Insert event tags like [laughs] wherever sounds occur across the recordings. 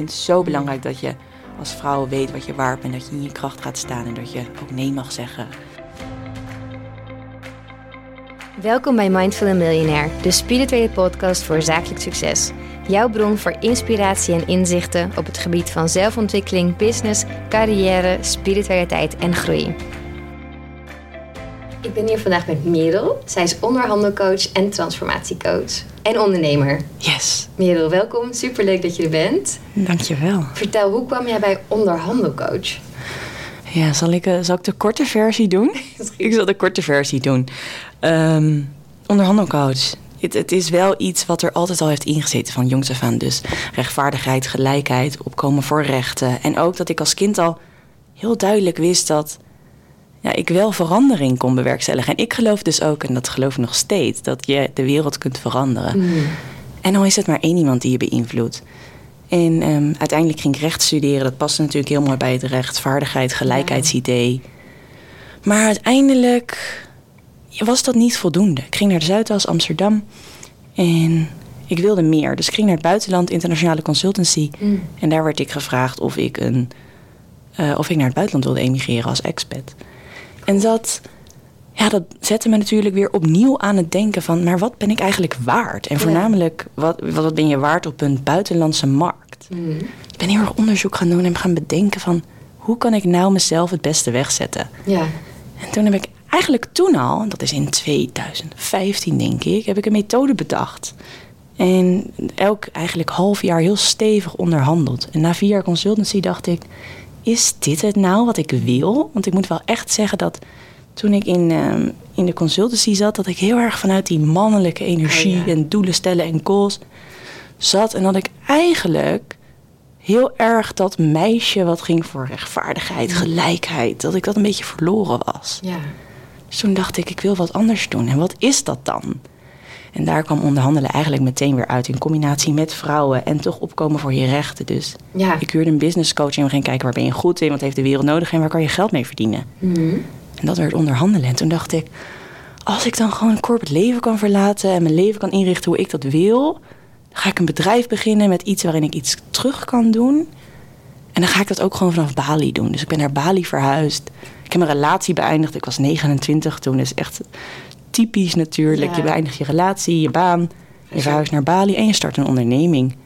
vind het zo belangrijk dat je als vrouw weet wat je waard bent. Dat je in je kracht gaat staan en dat je ook nee mag zeggen. Welkom bij Mindful Millionaire, de spirituele podcast voor zakelijk succes. Jouw bron voor inspiratie en inzichten op het gebied van zelfontwikkeling, business, carrière, spiritualiteit en groei. Ik ben hier vandaag met Merel. Zij is onderhandelcoach en transformatiecoach. En ondernemer. Yes. Merel, welkom. Superleuk dat je er bent. Dankjewel. Vertel, hoe kwam jij bij onderhandelcoach? Ja, zal ik, uh, zal ik de korte versie doen? [laughs] ik zal de korte versie doen. Um, onderhandelcoach. Het, het, is wel iets wat er altijd al heeft ingezeten van jongs af aan. Dus rechtvaardigheid, gelijkheid, opkomen voor rechten. En ook dat ik als kind al heel duidelijk wist dat ja, ik wel verandering kon bewerkstelligen. En ik geloof dus ook, en dat geloof ik nog steeds, dat je de wereld kunt veranderen. Mm. En dan is het maar één iemand die je beïnvloedt. En um, uiteindelijk ging ik recht studeren. Dat paste natuurlijk heel mooi bij het rechtvaardigheid, gelijkheidsidee. Maar uiteindelijk was dat niet voldoende. Ik ging naar de Zuidas, Amsterdam. En ik wilde meer. Dus ik ging naar het buitenland, internationale consultancy. Mm. En daar werd ik gevraagd of ik, een, uh, of ik naar het buitenland wilde emigreren als expat. En dat, ja, dat zette me natuurlijk weer opnieuw aan het denken van... maar wat ben ik eigenlijk waard? En voornamelijk, wat, wat ben je waard op een buitenlandse markt? Mm. Ik ben heel erg onderzoek gaan doen en gaan bedenken van... hoe kan ik nou mezelf het beste wegzetten? Ja. En toen heb ik eigenlijk toen al, dat is in 2015 denk ik... heb ik een methode bedacht... En elk eigenlijk half jaar heel stevig onderhandeld. En na vier jaar consultancy dacht ik is dit het nou wat ik wil? Want ik moet wel echt zeggen dat toen ik in, uh, in de consultancy zat, dat ik heel erg vanuit die mannelijke energie oh en doelen stellen en goals zat. En dat ik eigenlijk heel erg dat meisje wat ging voor rechtvaardigheid, gelijkheid, dat ik dat een beetje verloren was. Ja. Dus toen dacht ik, ik wil wat anders doen. En wat is dat dan? En daar kwam onderhandelen eigenlijk meteen weer uit in combinatie met vrouwen en toch opkomen voor je rechten. Dus ja. ik huurde een business coach en we gingen kijken waar ben je goed in, wat heeft de wereld nodig en waar kan je geld mee verdienen. Mhm. En dat werd onderhandelen. En toen dacht ik, als ik dan gewoon een corporate leven kan verlaten en mijn leven kan inrichten hoe ik dat wil, dan ga ik een bedrijf beginnen met iets waarin ik iets terug kan doen. En dan ga ik dat ook gewoon vanaf Bali doen. Dus ik ben naar Bali verhuisd. Ik heb mijn relatie beëindigd. Ik was 29 toen. Dus echt typisch natuurlijk. Je beëindigt je relatie, je baan, je verhuist naar Bali en je start een onderneming.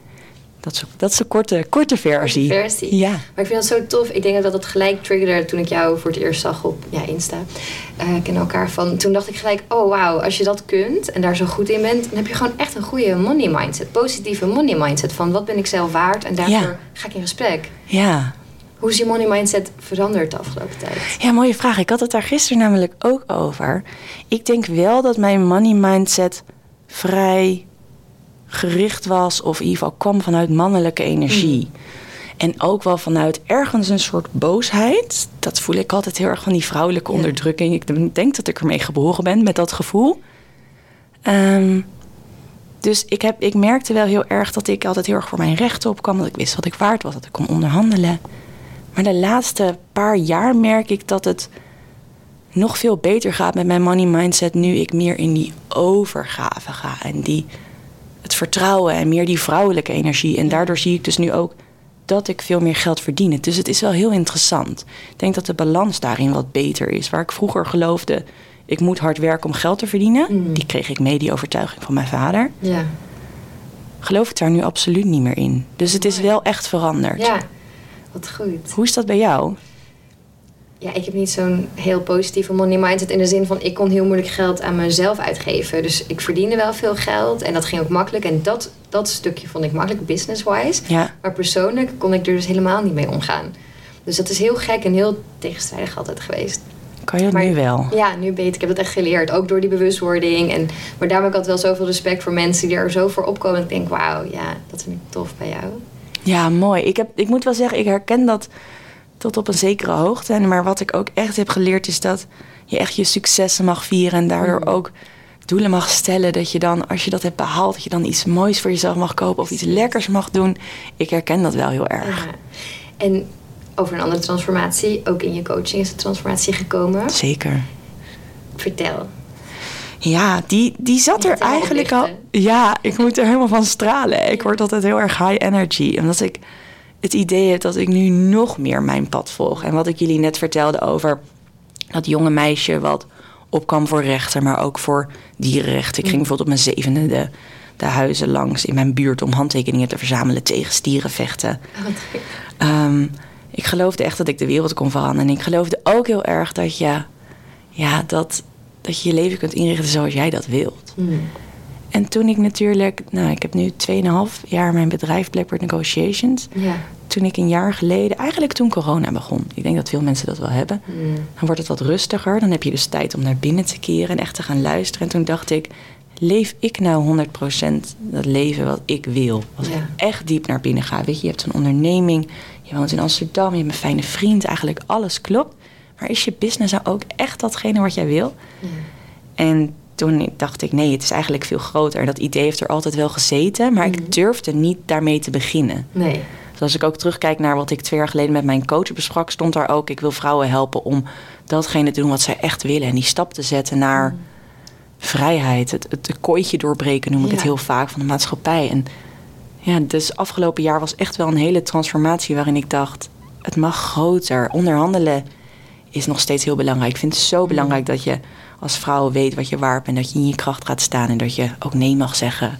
Dat is, dat is de korte, korte versie. versie. Ja. Maar ik vind het zo tof. Ik denk dat dat gelijk triggerde toen ik jou voor het eerst zag op ja, Insta. Uh, kennen elkaar van. Toen dacht ik gelijk, oh wauw, als je dat kunt en daar zo goed in bent, dan heb je gewoon echt een goede money mindset. Positieve money mindset. Van wat ben ik zelf waard en daarvoor ga ik in gesprek. Ja. Hoe is je money mindset veranderd de afgelopen tijd? Ja, mooie vraag. Ik had het daar gisteren namelijk ook over. Ik denk wel dat mijn money mindset vrij gericht was, of in ieder geval kwam vanuit mannelijke energie. Mm. En ook wel vanuit ergens een soort boosheid. Dat voel ik altijd heel erg van die vrouwelijke onderdrukking. Ik denk dat ik ermee geboren ben met dat gevoel. Ehm, dus ik, heb, ik merkte wel heel erg dat ik altijd heel erg voor mijn rechten opkwam. Dat ik wist wat ik waard was, dat ik kon onderhandelen. Maar de laatste paar jaar merk ik dat het nog veel beter gaat met mijn money mindset nu ik meer in die overgave ga en die het vertrouwen en meer die vrouwelijke energie. En daardoor zie ik dus nu ook dat ik veel meer geld verdien. Dus het is wel heel interessant. Ik denk dat de balans daarin wat beter is. Waar ik vroeger geloofde, ik moet hard werken om geld te verdienen. Mm. Die kreeg ik mee, die overtuiging van mijn vader. Ja. Geloof ik daar nu absoluut niet meer in. Dus het is wel echt veranderd. Ja, wat goed. Hoe is dat bij jou? Ja, ik heb niet zo'n heel positieve money mindset in de zin van ik kon heel moeilijk geld aan mezelf uitgeven. Dus ik verdiende wel veel geld en dat ging ook makkelijk. En dat, dat stukje vond ik makkelijk business-wise. Ja. Maar persoonlijk kon ik er dus helemaal niet mee omgaan. Dus dat is heel gek en heel tegenstrijdig altijd geweest. Kan je het nu wel? Ja, nu weet ik. Ik heb het echt geleerd. Ook door die bewustwording. En, maar daarom heb ik altijd wel zoveel respect voor mensen die er zo voor opkomen. En ik denk, wauw, ja, dat vind ik tof bij jou. Ja, mooi. Ik, heb, ik moet wel zeggen, ik herken dat tot op een zekere hoogte. Maar wat ik ook echt heb geleerd is dat je echt je successen mag vieren. En daardoor mm. ook doelen mag stellen. Dat je dan, als je dat hebt behaald, dat je dan iets moois voor jezelf mag kopen. Of iets lekkers mag doen. Ik herken dat wel heel erg. En over een andere transformatie. Ook in je coaching is de transformatie gekomen. Zeker. Vertel. Ja, die, die zat er eigenlijk al. Ja, ik moet er helemaal van stralen. Ik word altijd heel erg high energy. Omdat ik het idee heb dat ik nu nog meer mijn pad volg. En wat ik jullie net vertelde over dat jonge meisje wat opkwam voor rechten, maar ook voor dierenrechten. Ik ging bijvoorbeeld op mijn zevende de, de huizen langs in mijn buurt om handtekeningen te verzamelen tegen stierenvechten. Um, ik geloofde echt dat ik de wereld kon veranderen. En ik geloofde ook heel erg dat je, ja, dat, dat je je leven kunt inrichten zoals jij dat wilt. Mm. En toen ik natuurlijk, nou, ik heb nu 2,5 jaar mijn bedrijf Blackbird Negotiations. Ja. Toen ik een jaar geleden, eigenlijk toen corona begon. Ik denk dat veel mensen dat wel hebben. Mm. Dan wordt het wat rustiger. Dan heb je dus tijd om naar binnen te keren en echt te gaan luisteren. En toen dacht ik, leef ik nou 100% dat leven wat ik wil? Als ik echt diep naar binnen ga. Weet je, je hebt een onderneming, je woont in Amsterdam, je hebt een fijne vriend, eigenlijk alles klopt. Maar is je business nou ook echt datgene wat jij wil? Ja. En toen dacht ik, nee, het is eigenlijk veel groter. Dat idee heeft er altijd wel gezeten, maar ik mhm. durfde niet daarmee te beginnen. Nee. Dus als ik ook terugkijk naar wat ik twee jaar geleden met mijn coach besprak, stond daar ook: ik wil vrouwen helpen om datgene te doen wat zij echt willen. En die stap te zetten naar mhm. vrijheid. Het, het, kooitje doorbreken noem ik het heel vaak van de maatschappij. En ja, dus afgelopen jaar was echt wel een hele transformatie waarin ik dacht: het mag groter. Onderhandelen is nog steeds heel belangrijk. Ik vind het zo mhm. belangrijk dat je als vrouw weet wat je waard bent, dat je in je kracht gaat staan en dat je ook nee mag zeggen.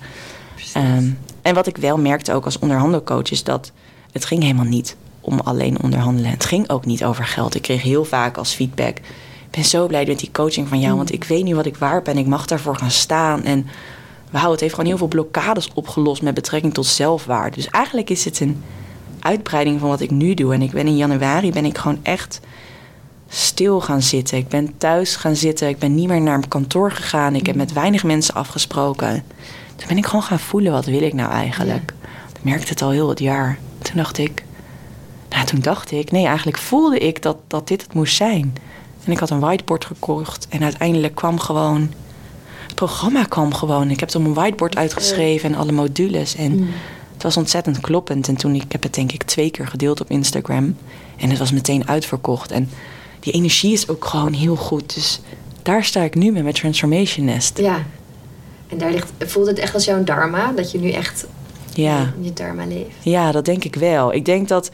Ehm, en wat ik wel merkte ook als onderhandelcoach is dat het ging helemaal niet om alleen onderhandelen. Het ging ook niet over geld. Ik kreeg heel vaak als feedback: ik ben zo blij met die coaching van jou, mm. want ik weet nu wat ik waard ben. Ik mag daarvoor gaan staan en wauw, het heeft gewoon heel veel blokkades opgelost met betrekking tot zelfwaarde. Dus eigenlijk is het een uitbreiding van wat ik nu doe. En ik ben in januari ben ik gewoon echt stil gaan zitten. Ik ben thuis gaan zitten. Ik ben niet meer naar mijn kantoor gegaan. Ik heb met weinig mensen afgesproken. Toen ben ik gewoon gaan voelen, wat wil ik nou eigenlijk? Ik merkte het al heel het jaar. Toen dacht ik, nou toen dacht ik, nee, eigenlijk voelde ik dat, dat dit het moest zijn. En ik had een whiteboard gekocht en uiteindelijk kwam gewoon, het programma kwam gewoon. Ik heb het op een whiteboard uitgeschreven en alle modules. En mm. het was ontzettend kloppend. En toen, ik heb het denk ik twee keer gedeeld op Instagram. En het was meteen uitverkocht. En die energie is ook gewoon heel goed. Dus daar sta ik nu met mijn Transformation Nest. Ja. En daar ligt, voelt het echt als jouw dharma? Dat je nu echt ja. in je dharma leeft? Ja, dat denk ik wel. Ik denk dat,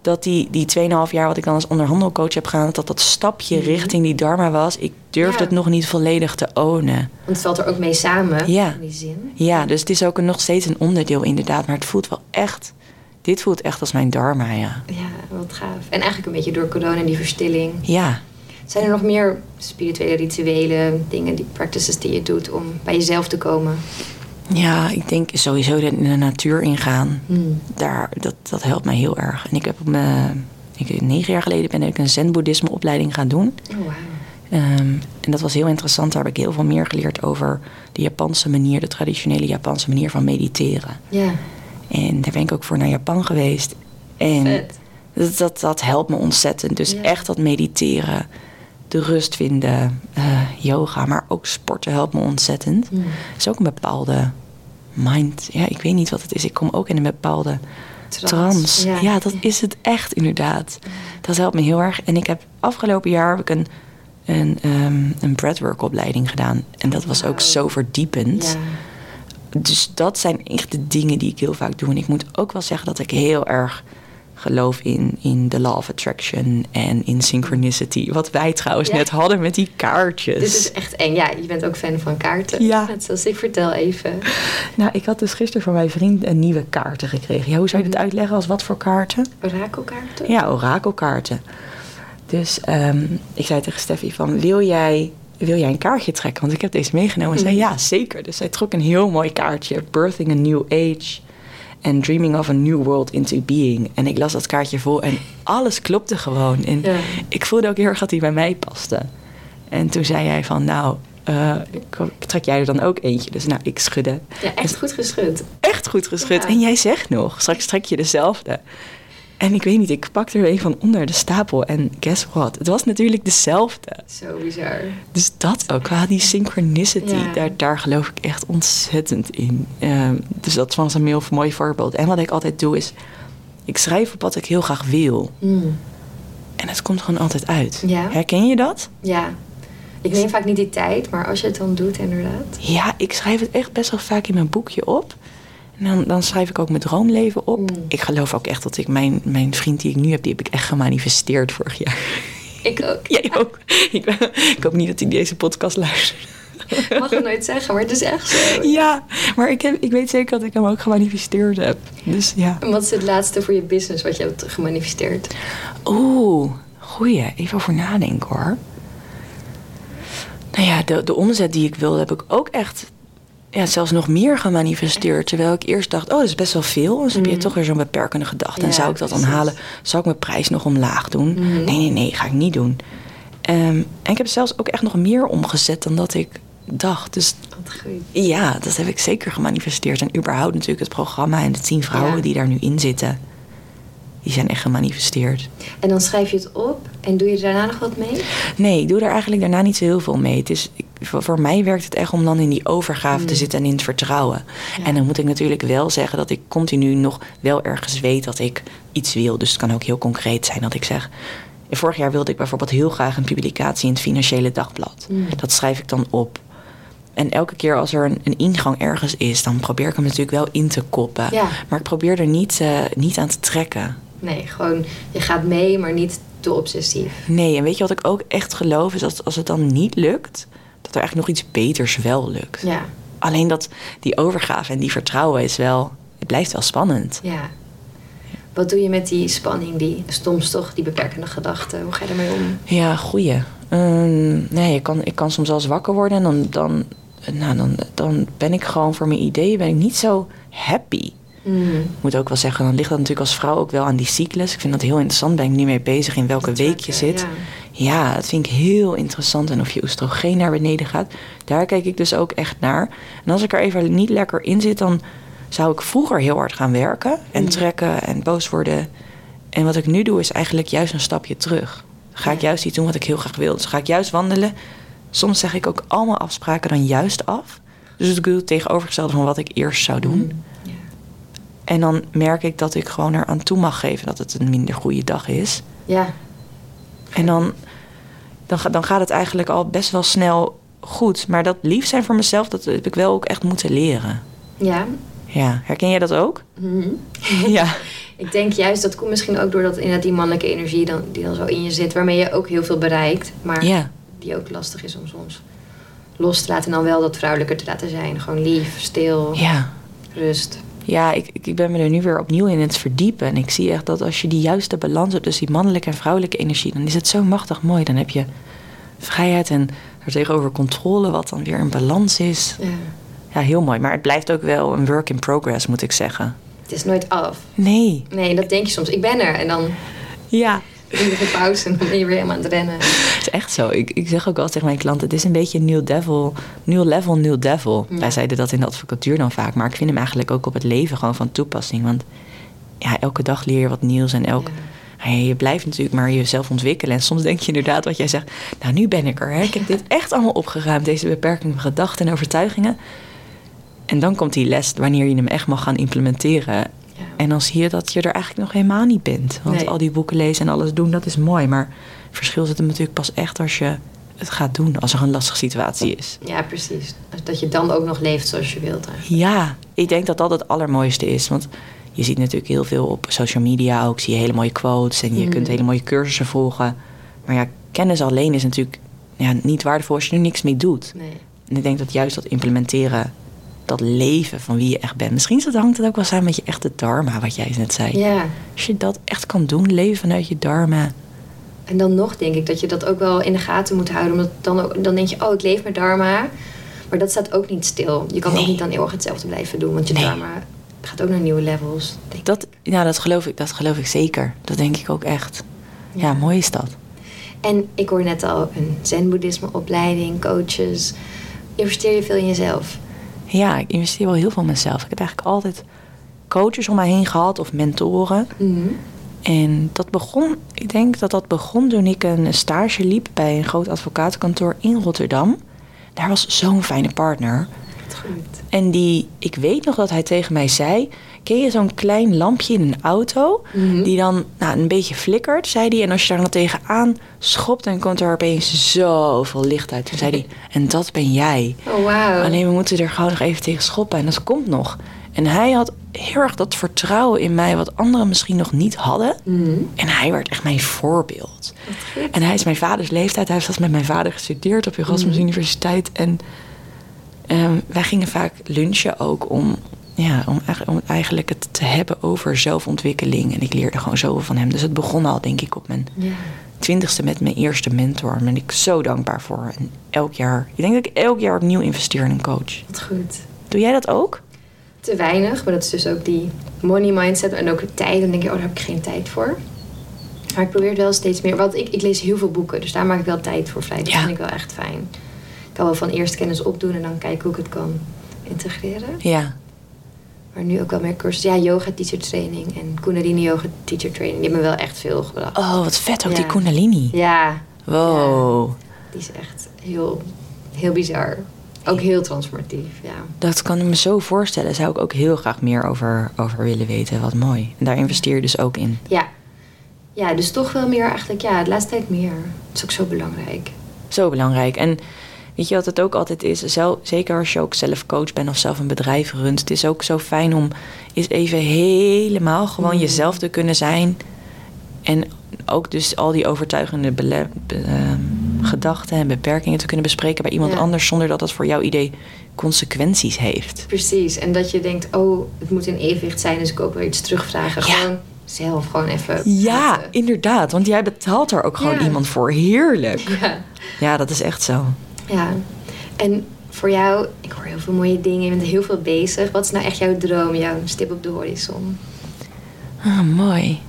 dat die, die 2,5 jaar wat ik dan als onderhandelcoach heb gedaan... dat dat stapje mhm. richting die dharma was. Ik durfde het nog niet volledig te ownen. Want het valt er ook mee samen, ja. in die zin. Ja, dus het is ook nog steeds een onderdeel inderdaad. Maar het voelt wel echt dit voelt echt als mijn dharma, ja. Ja, wat gaaf. En eigenlijk een beetje door corona en die verstilling. Ja. Zijn er nog meer spirituele rituele dingen, die practices die je doet om bij jezelf te komen? Ja, ik denk sowieso in de natuur ingaan. Hmm. Daar, dat, dat helpt mij heel erg. En ik heb op mijn, ik, negen jaar geleden ben ik een zen-boeddhisme opleiding gaan doen. Oh, wow. Ehm, en dat was heel interessant. Daar heb ik heel veel meer geleerd over de Japanse manier, de traditionele Japanse manier van mediteren. Ja. En daar ben ik ook voor naar Japan geweest. En dat, dat, dat, helpt me ontzettend. Dus echt dat mediteren, de rust vinden, uh, yoga, maar ook sporten helpt me ontzettend. Het is ook een bepaalde mind. Ja, ik weet niet wat het is. Ik kom ook in een bepaalde trance. Ja, dat is het echt inderdaad. Dat helpt me heel erg. En ik heb afgelopen jaar heb ik een, een, um, een breathwork opleiding gedaan. En dat was ook zo verdiepend. Ja dus dat zijn echt de dingen die ik heel vaak doe. En ik moet ook wel zeggen dat ik heel erg geloof in, in de law of attraction en in synchronicity. Wat wij trouwens net hadden met die kaartjes. Dit is echt eng. Ja, je bent ook fan van kaarten. Ja. Net zoals ik vertel even. Nou, ik had dus gisteren van mijn vriend een nieuwe kaarten gekregen. Ja, hoe zou je het mhm. uitleggen als wat voor kaarten? Orakelkaarten? Ja, orakelkaarten. Dus um, ik zei tegen Steffi van, wil jij wil jij een kaartje trekken? Want ik heb deze meegenomen. En zei, mhm. ja, zeker. Dus zij trok een heel mooi kaartje. Birthing a New Age. And Dreaming of a New World into Being. En ik las dat kaartje vol en alles klopte gewoon. En ik voelde ook heel erg dat hij bij mij paste. En toen zei hij van, nou, uh, trek jij er dan ook eentje? Dus nou, ik schudde. Ja, echt goed geschud. Echt goed geschud. En jij zegt nog, straks trek je dezelfde. En ik weet niet, ik pakte er een van onder de stapel. En guess what? Het was natuurlijk dezelfde. Zo bizar. Dus dat ook, qua die synchronicity, daar, daar geloof ik echt ontzettend in. Ehm, dus dat was een heel mooi voorbeeld. En wat ik altijd doe is, ik schrijf op wat ik heel graag wil. Mm. En het komt gewoon altijd uit. Ja. Herken je dat? Ja. Ik neem vaak niet die tijd, maar als je het dan doet, inderdaad. Ja, ik schrijf het echt best wel vaak in mijn boekje op dan, dan schrijf ik ook mijn droomleven op. Mm. Ik geloof ook echt dat ik mijn, mijn vriend die ik nu heb, die heb ik echt gemanifesteerd vorig jaar. Ik ook. [laughs] Jij ook. Ik, [laughs] ik hoop niet dat hij deze podcast luistert. Ik mag het nooit zeggen, maar het is echt zo. Ja, maar ik, heb, ik weet zeker dat ik hem ook gemanifesteerd heb. Dus ja. En wat is het laatste voor je business wat je hebt gemanifesteerd? Oeh, goeie. Even over nadenken hoor. Nou ja, de, de omzet die ik wilde heb ik ook echt ja, zelfs nog meer gemanifesteerd. Terwijl ik eerst dacht, oh, dat is best wel veel. Dus heb je Mhm. toch weer zo'n beperkende gedachte. en zou ik dat dan halen? Zou ik mijn prijs nog omlaag doen? Mhm. Nee, nee, nee, ga ik niet doen. Ehm, en ik heb zelfs ook echt nog meer omgezet dan dat ik dacht. Dus ja, dat heb ik zeker gemanifesteerd. En überhaupt natuurlijk het programma en de tien vrouwen Ja. die daar nu in zitten. Die zijn echt gemanifesteerd. En dan schrijf je het op en doe je daarna nog wat mee? Nee, ik doe er eigenlijk daarna niet zo heel veel mee. Het is, voor, mij werkt het echt om dan in die overgave te Mm. zitten en in het vertrouwen. Ja. En dan moet ik natuurlijk wel zeggen dat ik continu nog wel ergens weet dat ik iets wil. Dus het kan ook heel concreet zijn dat ik zeg. Vorig jaar wilde ik bijvoorbeeld heel graag een publicatie in het Financiële Dagblad. Mm. Dat schrijf ik dan op. En elke keer als er een, een ingang ergens is, dan probeer ik hem natuurlijk wel in te koppen. Ja. Maar ik probeer er niet, eh, niet aan te trekken. Nee, gewoon je gaat mee, maar niet te obsessief. Nee, en weet je wat ik ook echt geloof? Is dat als het dan niet lukt, dat er eigenlijk nog iets beters wel lukt. Ja, Alleen dat die overgave en die vertrouwen is wel, het blijft wel spannend. ja. Wat doe je met die spanning, die soms toch die beperkende gedachten? Hoe ga je ermee om? Ja, goeie. Ehm, nee, ik kan, ik kan soms zelfs wakker worden en dan, dan, nou, dan, dan ben ik gewoon voor mijn ideeën ben ik niet zo happy. Mm. Ik moet ook wel zeggen, dan ligt dat natuurlijk als vrouw ook wel aan die cyclus. Ik vind dat heel interessant. Ben ik nu mee bezig in welke week je zit. ja. Ja, dat vind ik heel interessant. En of je oestrogeen naar beneden gaat. Daar kijk ik dus ook echt naar. En als ik er even niet lekker in zit, dan zou ik vroeger heel hard gaan werken. En Mm. trekken en boos worden. En wat ik nu doe, is eigenlijk juist een stapje terug. Ga ik juist iets doen wat ik heel graag wil. Dus ga ik juist wandelen. Soms zeg ik ook allemaal afspraken dan juist af. Dus ik doe het tegenovergestelde van wat ik eerst zou doen. Mm. En dan merk ik dat ik gewoon eraan toe mag geven dat het een minder goede dag is. ja, En dan, dan, dan gaat het eigenlijk al best wel snel goed. Maar dat lief zijn voor mezelf, dat heb ik wel ook echt moeten leren. ja. Ja, herken jij dat ook? Mhm. [laughs] ja. Ik denk juist, dat komt misschien ook doordat inderdaad die mannelijke energie dan, die dan zo in je zit, waarmee je ook heel veel bereikt, maar Ja. die ook lastig is om soms los te laten en dan wel dat vrouwelijker te laten zijn. Gewoon lief, stil, Ja. rust. Ja, ik, ik ben me er nu weer opnieuw in het verdiepen. En ik zie echt dat als je die juiste balans hebt tussen die mannelijke en vrouwelijke energie, dan is het zo machtig mooi. Dan heb je vrijheid en daartegenover controle, wat dan weer een balans is. Ja. Ja, heel mooi. Maar het blijft ook wel een work in progress, moet ik zeggen. Het is nooit af. Nee. Nee, dat denk je soms. Ik ben er en dan Ja. Een pauze en dan ben je weer helemaal aan het rennen. Het is echt zo. Ik, ik zeg ook altijd tegen mijn klanten: het is een beetje nieuw devil, nieuw level, nieuw devil. Ja. Wij zeiden dat in de advocatuur dan vaak, maar ik vind hem eigenlijk ook op het leven gewoon van toepassing. Want ja, elke dag leer je wat nieuws en elk. Ja. Je blijft natuurlijk maar jezelf ontwikkelen. En soms denk je inderdaad wat jij zegt. Nou, nu ben ik er. Hè? Ik heb dit echt allemaal opgeruimd. Deze beperkingen van gedachten en overtuigingen. En dan komt die les wanneer je hem echt mag gaan implementeren. En dan zie je dat je er eigenlijk nog helemaal niet bent. Want Nee. al die boeken lezen en alles doen, dat is mooi. Maar het verschil zit hem natuurlijk pas echt als je het gaat doen. Als er een lastige situatie is. ja, precies. Dat je dan ook nog leeft zoals je wilt. eigenlijk. Ja, ik denk dat dat het allermooiste is. Want je ziet natuurlijk heel veel op social media ook. Zie je hele mooie quotes en je Mhm. kunt hele mooie cursussen volgen. Maar ja, kennis alleen is natuurlijk ja, niet waardevol als je er niks mee doet. Nee. En ik denk dat juist dat implementeren, dat leven van wie je echt bent. Misschien hangt het ook wel samen met je echte dharma, wat jij net zei. Ja. Als je dat echt kan doen, leven vanuit je dharma. En dan nog denk ik dat je dat ook wel in de gaten moet houden. Omdat dan, ook, dan denk je, oh, ik leef met dharma. Maar dat staat ook niet stil. Je kan Nee. ook niet dan heel erg hetzelfde blijven doen. Want je Nee. dharma gaat ook naar nieuwe levels. Denk ik. Dat, ja, dat, geloof ik, dat geloof ik zeker. Dat denk ik ook echt. Ja, mooi is dat. En ik hoor net al een zen-boeddhisme opleiding, coaches. Investeer je veel in jezelf? Ja, ik investeer wel heel veel in mezelf. Ik heb eigenlijk altijd coaches om mij heen gehad of mentoren. Mhm. En dat begon, ik denk dat dat begon toen ik een stage liep bij een groot advocatenkantoor in Rotterdam. Daar was zo'n fijne partner. Wat goed. En die, ik weet nog dat hij tegen mij zei: Ken je zo'n klein lampje in een auto? Mhm. Die dan nou, een beetje flikkert, zei hij. En als je daar dan tegenaan schopt, dan komt er opeens zoveel licht uit. Toen zei hij: [laughs] En dat ben jij. Oh, wauw. Alleen we moeten er gewoon nog even tegen schoppen en dat komt nog. En hij had heel erg dat vertrouwen in mij, wat anderen misschien nog niet hadden. Mhm. En hij werd echt mijn voorbeeld. En hij is mijn vaders leeftijd. Hij heeft zelfs met mijn vader gestudeerd op Erasmus Mhm. Universiteit. En ehm, wij gingen vaak lunchen ook om, ja, om, eigenlijk- om eigenlijk het te hebben over zelfontwikkeling. En ik leerde gewoon zoveel van hem. Dus het begon al, denk ik, op mijn Ja. twintigste met mijn eerste mentor. Daar ben ik zo dankbaar voor. En elk jaar, ik denk dat ik elk jaar opnieuw investeer in een coach. Wat goed. Doe jij dat ook? Te weinig, maar dat is dus ook die money mindset. En ook de tijd. Dan denk je, oh, daar heb ik geen tijd voor. Maar ik probeer het wel steeds meer. Want ik, ik lees heel veel boeken, dus daar maak ik wel tijd voor vrij. Dat Ja. vind ik wel echt fijn. Ik kan wel van eerst kennis opdoen en dan kijken hoe ik het kan integreren. Ja. Maar nu ook wel meer cursussen. Ja, yoga teacher training en Kundalini yoga teacher training. Die hebben me wel echt veel gebracht. Oh, wat vet. Ook die kundalini. Ja, Wow. die is echt heel, heel bizar. Ook heel transformatief, ja. Dat kan ik me zo voorstellen. Zou ik ook heel graag meer over, over willen weten. Wat mooi. En daar investeer je dus ook in. Ja. Ja, dus toch wel meer eigenlijk, ja, de laatste tijd meer. Dat is ook zo belangrijk. Zo belangrijk. En weet je wat het ook altijd is? Zelf, zeker als je ook zelf coach bent of zelf een bedrijf runt. Het is ook zo fijn om eens even helemaal gewoon Mm. jezelf te kunnen zijn. En ook dus al die overtuigende bele- be- ehm, gedachten en beperkingen te kunnen bespreken bij iemand Ja. anders. Zonder dat dat voor jouw idee consequenties heeft. Precies. En dat je denkt, oh, het moet in evenwicht zijn, dus ik ook weer iets terugvragen. Ja. Gewoon zelf, gewoon even Ja, praten. inderdaad. Want jij betaalt er ook gewoon Ja. iemand voor. Heerlijk. Ja. Ja, dat is echt zo. Ja. En voor jou, ik hoor heel veel mooie dingen, je bent heel veel bezig. Wat is nou echt jouw droom, jouw stip op de horizon? Ah, mooi.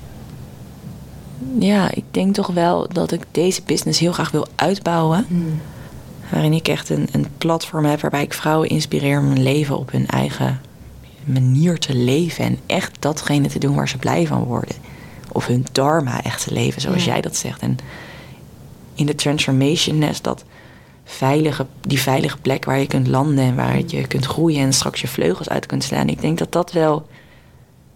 Ja, ik denk toch wel dat ik deze business heel graag wil uitbouwen. Hmm. Waarin ik echt een, een platform heb waarbij ik vrouwen inspireer om hun leven op hun eigen manier te leven. En echt datgene te doen waar ze blij van worden. Of hun dharma echt te leven, zoals Ja. jij dat zegt. En in de transformation nest, dat veilige, die veilige plek waar je kunt landen en waar je kunt groeien en straks je vleugels uit kunt slaan. Ik denk dat dat wel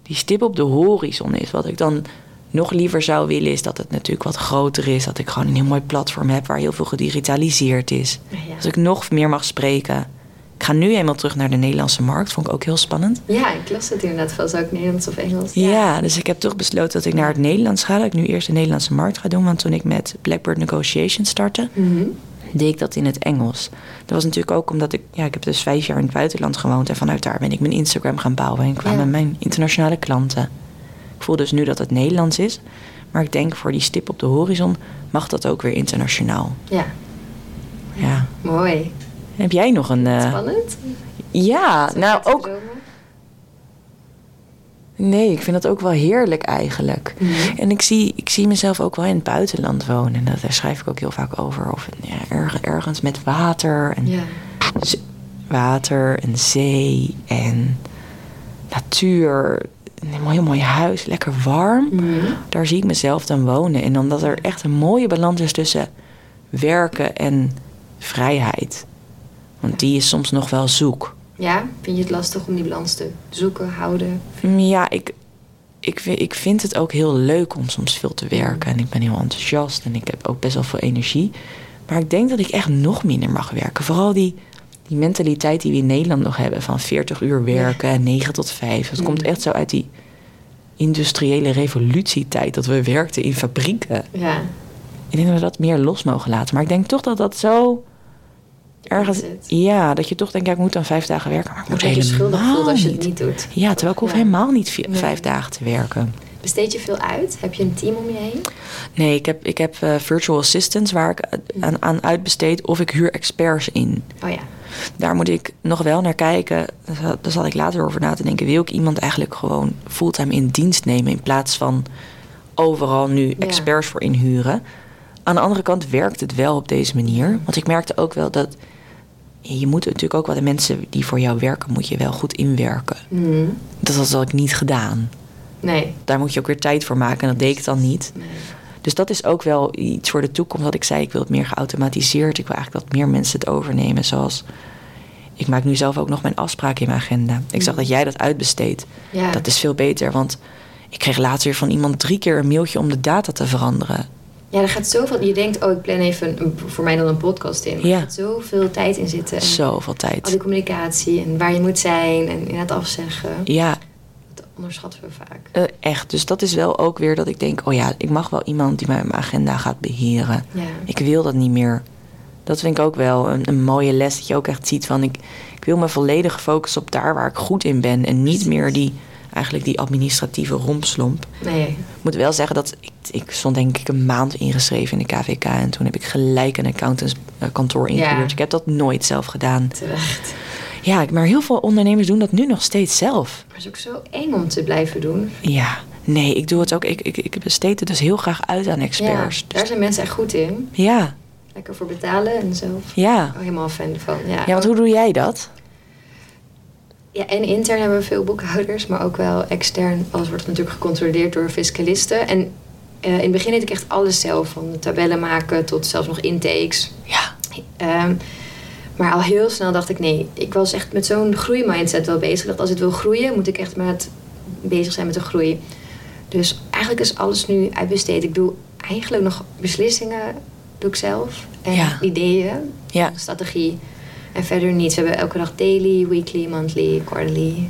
die stip op de horizon is. Wat ik dan nog liever zou willen is dat het natuurlijk wat groter is. Dat ik gewoon een heel mooi platform heb waar heel veel gedigitaliseerd is. Ja. Dat ik nog meer mag spreken. Ik ga nu eenmaal terug naar de Nederlandse markt. Vond ik ook heel spannend. Ja, ik las het inderdaad wel. Zou ik Nederlands of Engels? Ja. dus ik heb toch besloten dat ik naar het Nederlands ga. Dat ik nu eerst de Nederlandse markt ga doen. Want toen ik met Blackbird Negotiations startte, Mhm. Deed ik dat in het Engels. Dat was natuurlijk ook omdat ik... Ja, ik heb dus vijf jaar in het buitenland gewoond. En vanuit daar ben ik mijn Instagram gaan bouwen. En kwamen Ja. mijn internationale klanten. Ik voel dus nu dat het Nederlands is. Maar ik denk voor die stip op de horizon mag dat ook weer internationaal. Ja, Ja. mooi. Heb jij nog een... eh, Spannend. Ja, nou ook... Nee, ik vind dat ook wel heerlijk eigenlijk. Mhm. En ik zie, ik zie mezelf ook wel in het buitenland wonen. En dat, daar schrijf ik ook heel vaak over. Of ja, erg- ergens met water en Ja. water en zee en natuur. Een heel mooi huis, lekker warm. Mhm. Daar zie ik mezelf dan wonen. En dan dat er echt een mooie balans is tussen werken en vrijheid. Want die is soms nog wel zoek. Ja, vind je het lastig om die balans te zoeken, houden? Ja, ik, ik, vind, ik vind het ook heel leuk om soms veel te werken. En ik ben heel enthousiast en ik heb ook best wel veel energie. Maar ik denk dat ik echt nog minder mag werken. Vooral die, die mentaliteit die we in Nederland nog hebben van 40 uur werken en 9 tot 5. Dat Mm. komt echt zo uit die industriële revolutietijd dat we werkten in fabrieken. Ja, Ik denk dat we dat meer los mogen laten. Maar ik denk toch dat dat zo ergens... zit. Ja, dat je toch denkt, ja, ik moet dan vijf dagen werken. Maar ik moet dat je schuldig helemaal voelt als je het niet doet. Ja, terwijl ik hoef Ja. helemaal niet Nee. vijf dagen te werken. Besteed je veel uit? Heb je een team om je heen? Nee, ik heb, ik heb eh, virtual assistants waar ik eh, aan, aan uitbesteed of ik huur experts in. Oh ja. Daar moet ik nog wel naar kijken. Daar zal- Daar zal ik later over na te denken. Wil ik iemand eigenlijk gewoon fulltime in dienst nemen in plaats van overal nu experts voor inhuren? Aan de andere kant werkt het wel op deze manier. Want ik merkte ook wel dat je moet natuurlijk ook wel de mensen die voor jou werken, moet je wel goed inwerken. Mhm. Dat had ik niet gedaan. Nee. Daar moet je ook weer tijd voor maken en dat deed ik dan niet. nee. Dus dat is ook wel iets voor de toekomst. Dat ik zei, ik wil het meer geautomatiseerd. Ik wil eigenlijk dat meer mensen het overnemen. Zoals, ik maak nu zelf ook nog mijn afspraken in mijn agenda. Ik zag dat jij dat uitbesteedt. Ja. Dat is veel beter, want ik kreeg later weer van iemand drie keer een mailtje om de data te veranderen. Ja, er gaat zoveel... Je denkt, oh, ik plan even een- voor mij dan een podcast in. Maar Ja. er gaat zoveel tijd in zitten. En Zoveel Al die tijd. communicatie en waar je moet zijn en inderdaad afzeggen. Ja, Dat onderschatten we vaak. eh, echt. Dus dat is wel ook weer dat ik denk, oh ja, ik mag wel iemand die mij mijn agenda gaat beheren. Ja. Ik wil dat niet meer. Dat vind ik ook wel een, een mooie les. Dat je ook echt ziet van ik, ik wil me volledig focussen op daar waar ik goed in ben. En niet meer die, eigenlijk die administratieve rompslomp. Nee. Ik moet wel zeggen dat ik, ik stond denk ik een maand ingeschreven in de KVK. En toen heb ik gelijk een accountantskantoor ingehuurd. Ja. Ik heb dat nooit zelf gedaan. Terecht. Ja, maar heel veel ondernemers doen dat nu nog steeds zelf. Maar het is ook zo eng om te blijven doen. Ja, nee, ik doe het ook. Ik, ik, ik besteed het dus heel graag uit aan experts. Ja, daar zijn mensen echt goed in. ja, Lekker voor betalen en zelf. ja. Oh, helemaal fan van. Ja. Ja, want hoe doe jij dat? Ja, en intern hebben we veel boekhouders, maar ook wel extern. Alles wordt natuurlijk gecontroleerd door fiscalisten. En eh, in het begin deed ik echt alles zelf. Van de tabellen maken tot zelfs nog intakes. Ja, Ehm, maar al heel snel dacht ik, nee, ik was echt met zo'n groeimindset wel bezig. Dat als het wil groeien, moet ik echt met, bezig zijn met de groei. Dus eigenlijk is alles nu uitbesteed. Ik doe eigenlijk nog beslissingen, doe ik zelf. En Ja. ideeën, ja. strategie. En verder niets. We hebben elke dag daily, weekly, monthly, quarterly,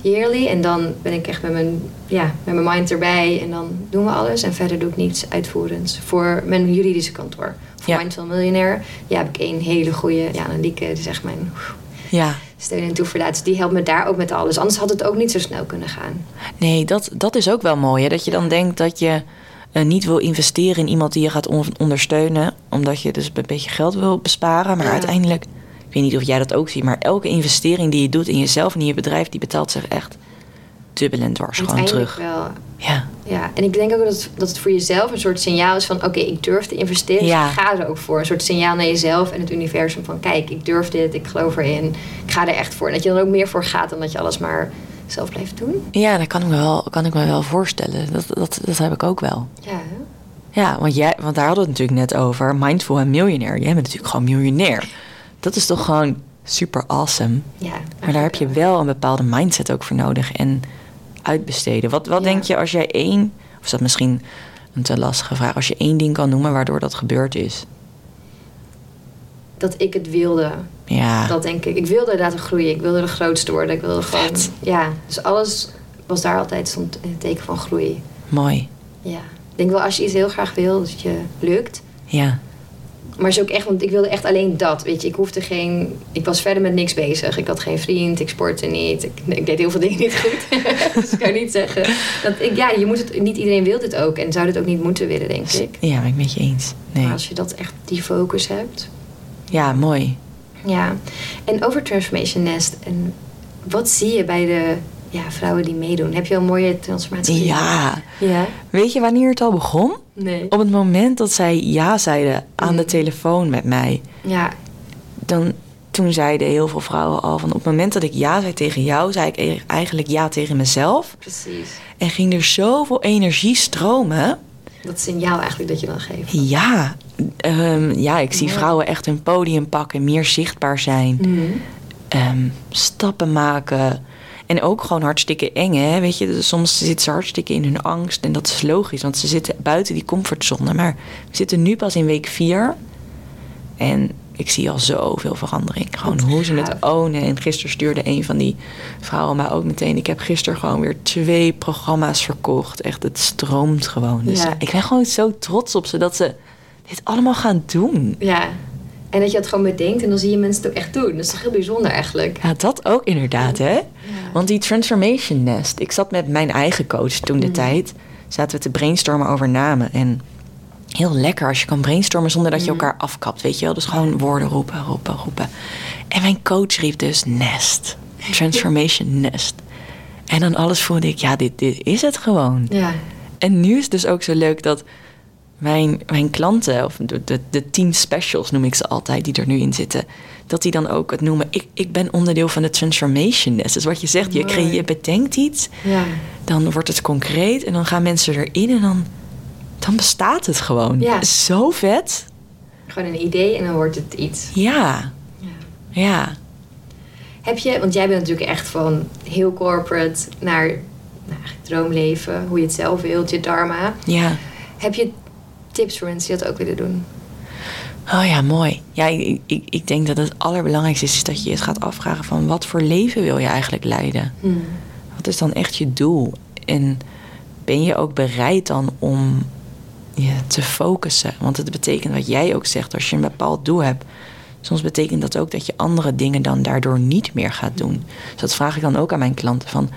yearly. En dan ben ik echt met mijn, ja, met mijn mind erbij. En dan doen we alles. En verder doe ik niets uitvoerends. Voor mijn juridische kantoor. Voor Ja. Mindful Millionaire. Ja, heb ik één hele goede, ja, Annelieke. Die is echt mijn ja. steun en toeverlaat. Die helpt me daar ook met alles. Anders had het ook niet zo snel kunnen gaan. Nee, dat, dat is ook wel mooi. Hè? Dat je dan denkt dat je eh, niet wil investeren in iemand die je gaat on- ondersteunen. Omdat je dus een beetje geld wil besparen. Maar Ja. uiteindelijk, ik weet niet of jij dat ook ziet. Maar elke investering die je doet in jezelf en in je bedrijf, die betaalt zich echt dubbel en dwars gewoon terug. wel. Ja, Ja, en ik denk ook dat het, dat het voor jezelf een soort signaal is van... oké, ik durf te investeren, dus Ja. ik ga er ook voor. Een soort signaal naar jezelf en het universum van... kijk, ik durf dit, ik geloof erin, ik ga er echt voor. En dat je er ook meer voor gaat dan dat je alles maar zelf blijft doen. ja dat kan ik me wel, kan ik me wel voorstellen. Dat, dat, dat heb ik ook wel. Ja, hè? Ja, want, jij, want daar hadden we het natuurlijk net over. Mindful en miljonair. Jij bent natuurlijk gewoon miljonair. Dat is toch gewoon super awesome. ja Maar daar heb je wel een bepaalde mindset ook voor nodig. En uitbesteden. Wat, wat Ja. denk je als jij één... Of is dat misschien een te lastige vraag. Als je één ding kan noemen waardoor dat gebeurd is. Dat ik het wilde, Ja, dat denk ik. Ik wilde inderdaad groeien, ik wilde de grootste worden. Ik wilde gewoon... Vet. Ja, dus alles was daar altijd stond in het teken van groei. mooi. Ja. Ik denk wel als je iets heel graag wil, dat je lukt... Ja, Maar is ook echt, want ik wilde echt alleen dat. Weet je, ik hoefde geen. Ik was verder met niks bezig. Ik had geen vriend, ik sportte niet. Ik, ik deed heel veel dingen niet goed. [laughs] dus ik kan niet zeggen. Dat ik, ja, je moet het, niet iedereen wil dit ook. En zou dit ook niet moeten willen, denk ik. ja ben ik met je eens. Nee. Maar als je dat echt die focus hebt. Ja, mooi. Ja. En over Transformation Nest. En wat zie je bij de ja, vrouwen die meedoen? Heb je al mooie transformatie? Ja. Ja? Weet je wanneer het al begon? Nee. Op het moment dat zij ja zeiden aan de Mm. telefoon met mij. Ja. dan, toen zeiden heel veel vrouwen al van op het moment dat ik ja zei tegen jou, zei ik e- eigenlijk ja tegen mezelf. Precies. En ging er zoveel energie stromen. Dat signaal eigenlijk dat je dan geeft. Ja, ehm, ja ik zie vrouwen echt hun podium pakken, meer zichtbaar zijn, Mhm. ehm, stappen maken. En ook gewoon hartstikke eng, hè? Weet je, dus soms zitten ze hartstikke in hun angst. En dat is logisch, want ze zitten buiten die comfortzone. Maar we zitten nu pas in week vier. En ik zie al zoveel verandering. Gewoon hoe ze het ownen. En gisteren stuurde een van die vrouwen mij ook meteen. Ik heb gisteren gewoon weer twee programma's verkocht. Echt, het stroomt gewoon. Dus Ja. ik ben gewoon zo trots op ze dat ze dit allemaal gaan doen. Ja. En dat je het gewoon bedenkt en dan zie je mensen het ook echt doen. Dat is toch heel bijzonder eigenlijk. Ja, dat ook inderdaad, hè? Want die Transformation Nest. Ik zat met mijn eigen coach toen de Mm. tijd. Zaten we te brainstormen over namen. En heel lekker als je kan brainstormen zonder dat je Mm. elkaar afkapt. Weet je wel? Dus gewoon woorden roepen, roepen, roepen. En mijn coach riep dus Nest. Transformation [laughs] Nest. En dan alles voelde ik, ja, dit, dit is het gewoon. Ja. En nu is het dus ook zo leuk dat mijn, mijn klanten, of de, de, de tien specials noem ik ze altijd, die er nu in zitten, dat die dan ook het noemen. Ik, ik ben onderdeel van de transformation. Dus wat je zegt, je, creë- je bedenkt iets, Ja. dan wordt het concreet en dan gaan mensen erin en dan, dan bestaat het gewoon. Ja. Zo vet. Gewoon een idee en dan wordt het iets. Ja, Ja. ja. Heb je, want jij bent natuurlijk echt van heel corporate naar nou, droomleven, hoe je het zelf wilt, je dharma. Ja. Heb je tips voor mensen die dat ook willen doen? Oh ja, mooi. Ja, ik, ik, ik denk dat het allerbelangrijkste is, is dat je je gaat afvragen van wat voor leven wil je eigenlijk leiden? Hmm. Wat is dan echt je doel? En ben je ook bereid dan om je te focussen? Want het betekent wat jij ook zegt, als je een bepaald doel hebt, soms betekent dat ook dat je andere dingen dan daardoor niet meer gaat doen. Dus dat vraag ik dan ook aan mijn klanten van,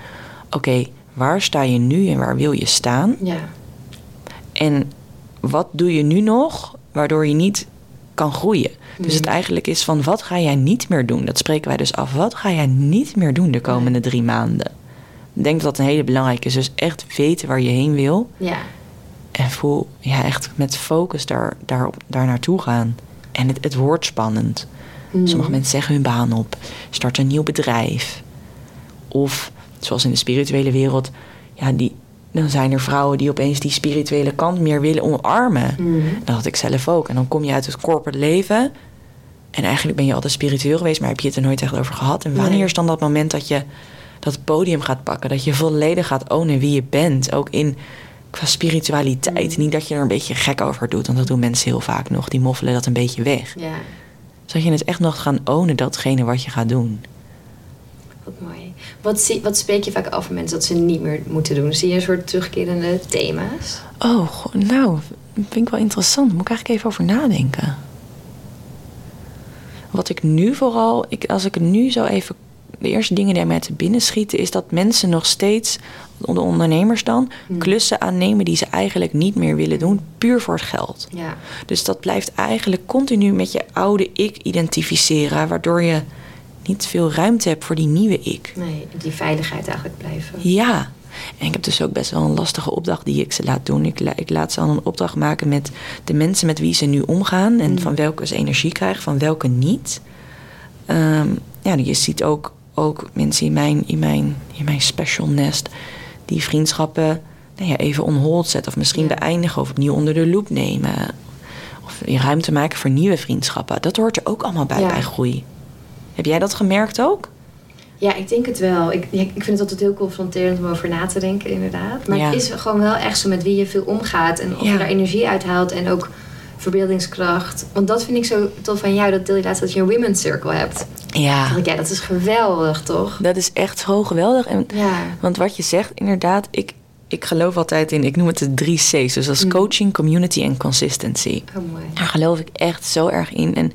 oké, waar sta je nu en waar wil je staan? Ja. En wat doe je nu nog waardoor je niet kan groeien? Dus het Mhm. eigenlijk is van wat ga jij niet meer doen? Dat spreken wij dus af. Wat ga jij niet meer doen de komende drie maanden? Ik denk dat dat een hele belangrijke is. Dus echt weten waar je heen wil. Ja. En voel ja, echt met focus daar, daar, daar naartoe gaan. En het, het wordt spannend. Hmm. Sommige mensen zeggen hun baan op, starten een nieuw bedrijf. Of zoals in de spirituele wereld, ja, die, dan zijn er vrouwen die opeens die spirituele kant meer willen omarmen. Hmm. Dat had ik zelf ook. En dan kom je uit het corporate leven. En eigenlijk ben je altijd spiritueel geweest, maar heb je het er nooit echt over gehad. En wanneer Nee. is dan dat moment dat je dat podium gaat pakken? Dat je volledig gaat ownen wie je bent. Ook in qua spiritualiteit. Mm. Niet dat je er een beetje gek over doet, want dat doen mensen heel vaak nog. Die moffelen dat een beetje weg. Ja. Zodat je het echt nog gaan ownen, datgene wat je gaat doen. Wat mooi. Wat, zie, wat spreek je vaak af van mensen dat ze niet meer moeten doen? Zie je een soort terugkerende thema's? Oh, nou, vind ik wel interessant. Moet ik eigenlijk even over nadenken. Wat ik nu vooral, ik, als ik het nu zo even. De eerste dingen die mij te binnen schieten, is dat mensen nog steeds, de ondernemers dan, Hmm. klussen aannemen die ze eigenlijk niet meer willen doen, puur voor het geld. Ja. Dus dat blijft eigenlijk continu met je oude ik identificeren, waardoor je niet veel ruimte hebt voor die nieuwe ik. Nee, die veiligheid eigenlijk blijven. Ja. En ik heb dus ook best wel een lastige opdracht die ik ze laat doen. Ik, la- ik laat ze al een opdracht maken met de mensen met wie ze nu omgaan. En Mm. van welke ze energie krijgen, van welke niet. Ehm, ja, je ziet ook, ook mensen in mijn, in, mijn, in mijn special nest... die vriendschappen nou ja, even on hold zetten. Of misschien Ja. beëindigen of opnieuw onder de loep nemen. Of ruimte maken voor nieuwe vriendschappen. Dat hoort er ook allemaal bij, Ja. bij groei. Heb jij dat gemerkt ook? Ja, ik denk het wel. Ik, ik vind het altijd heel confronterend om over na te denken, inderdaad. Maar Ja. het is gewoon wel echt zo met wie je veel omgaat. En of Ja. je daar energie uit haalt en ook verbeeldingskracht. Want dat vind ik zo tof van jou, dat deel je laatst dat je een women's circle hebt. Ja. Denk ik, ja, dat is geweldig, toch? Dat is echt zo geweldig. En, Ja. Want wat je zegt, inderdaad, ik, ik geloof altijd in, ik noem het de drie C's. Dus dat is Mm. coaching, community en consistency. Oh, mooi. Daar geloof ik echt zo erg in. En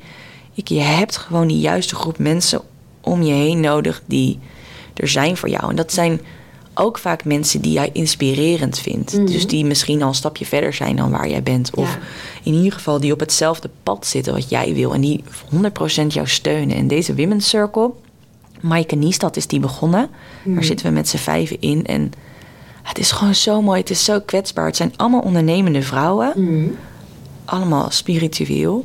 je hebt gewoon die juiste groep mensen om je heen nodig die er zijn voor jou. En dat zijn ook vaak mensen die jij inspirerend vindt. Mhm. Dus die misschien al een stapje verder zijn dan waar jij bent. Of Ja. in ieder geval die op hetzelfde pad zitten wat jij wil. En die 100% jou steunen. En deze Women's Circle, Maaike Niestad is die begonnen. Mhm. Daar zitten we met z'n vijven in. En het is gewoon zo mooi. Het is zo kwetsbaar. Het zijn allemaal ondernemende vrouwen. Mhm. Allemaal spiritueel.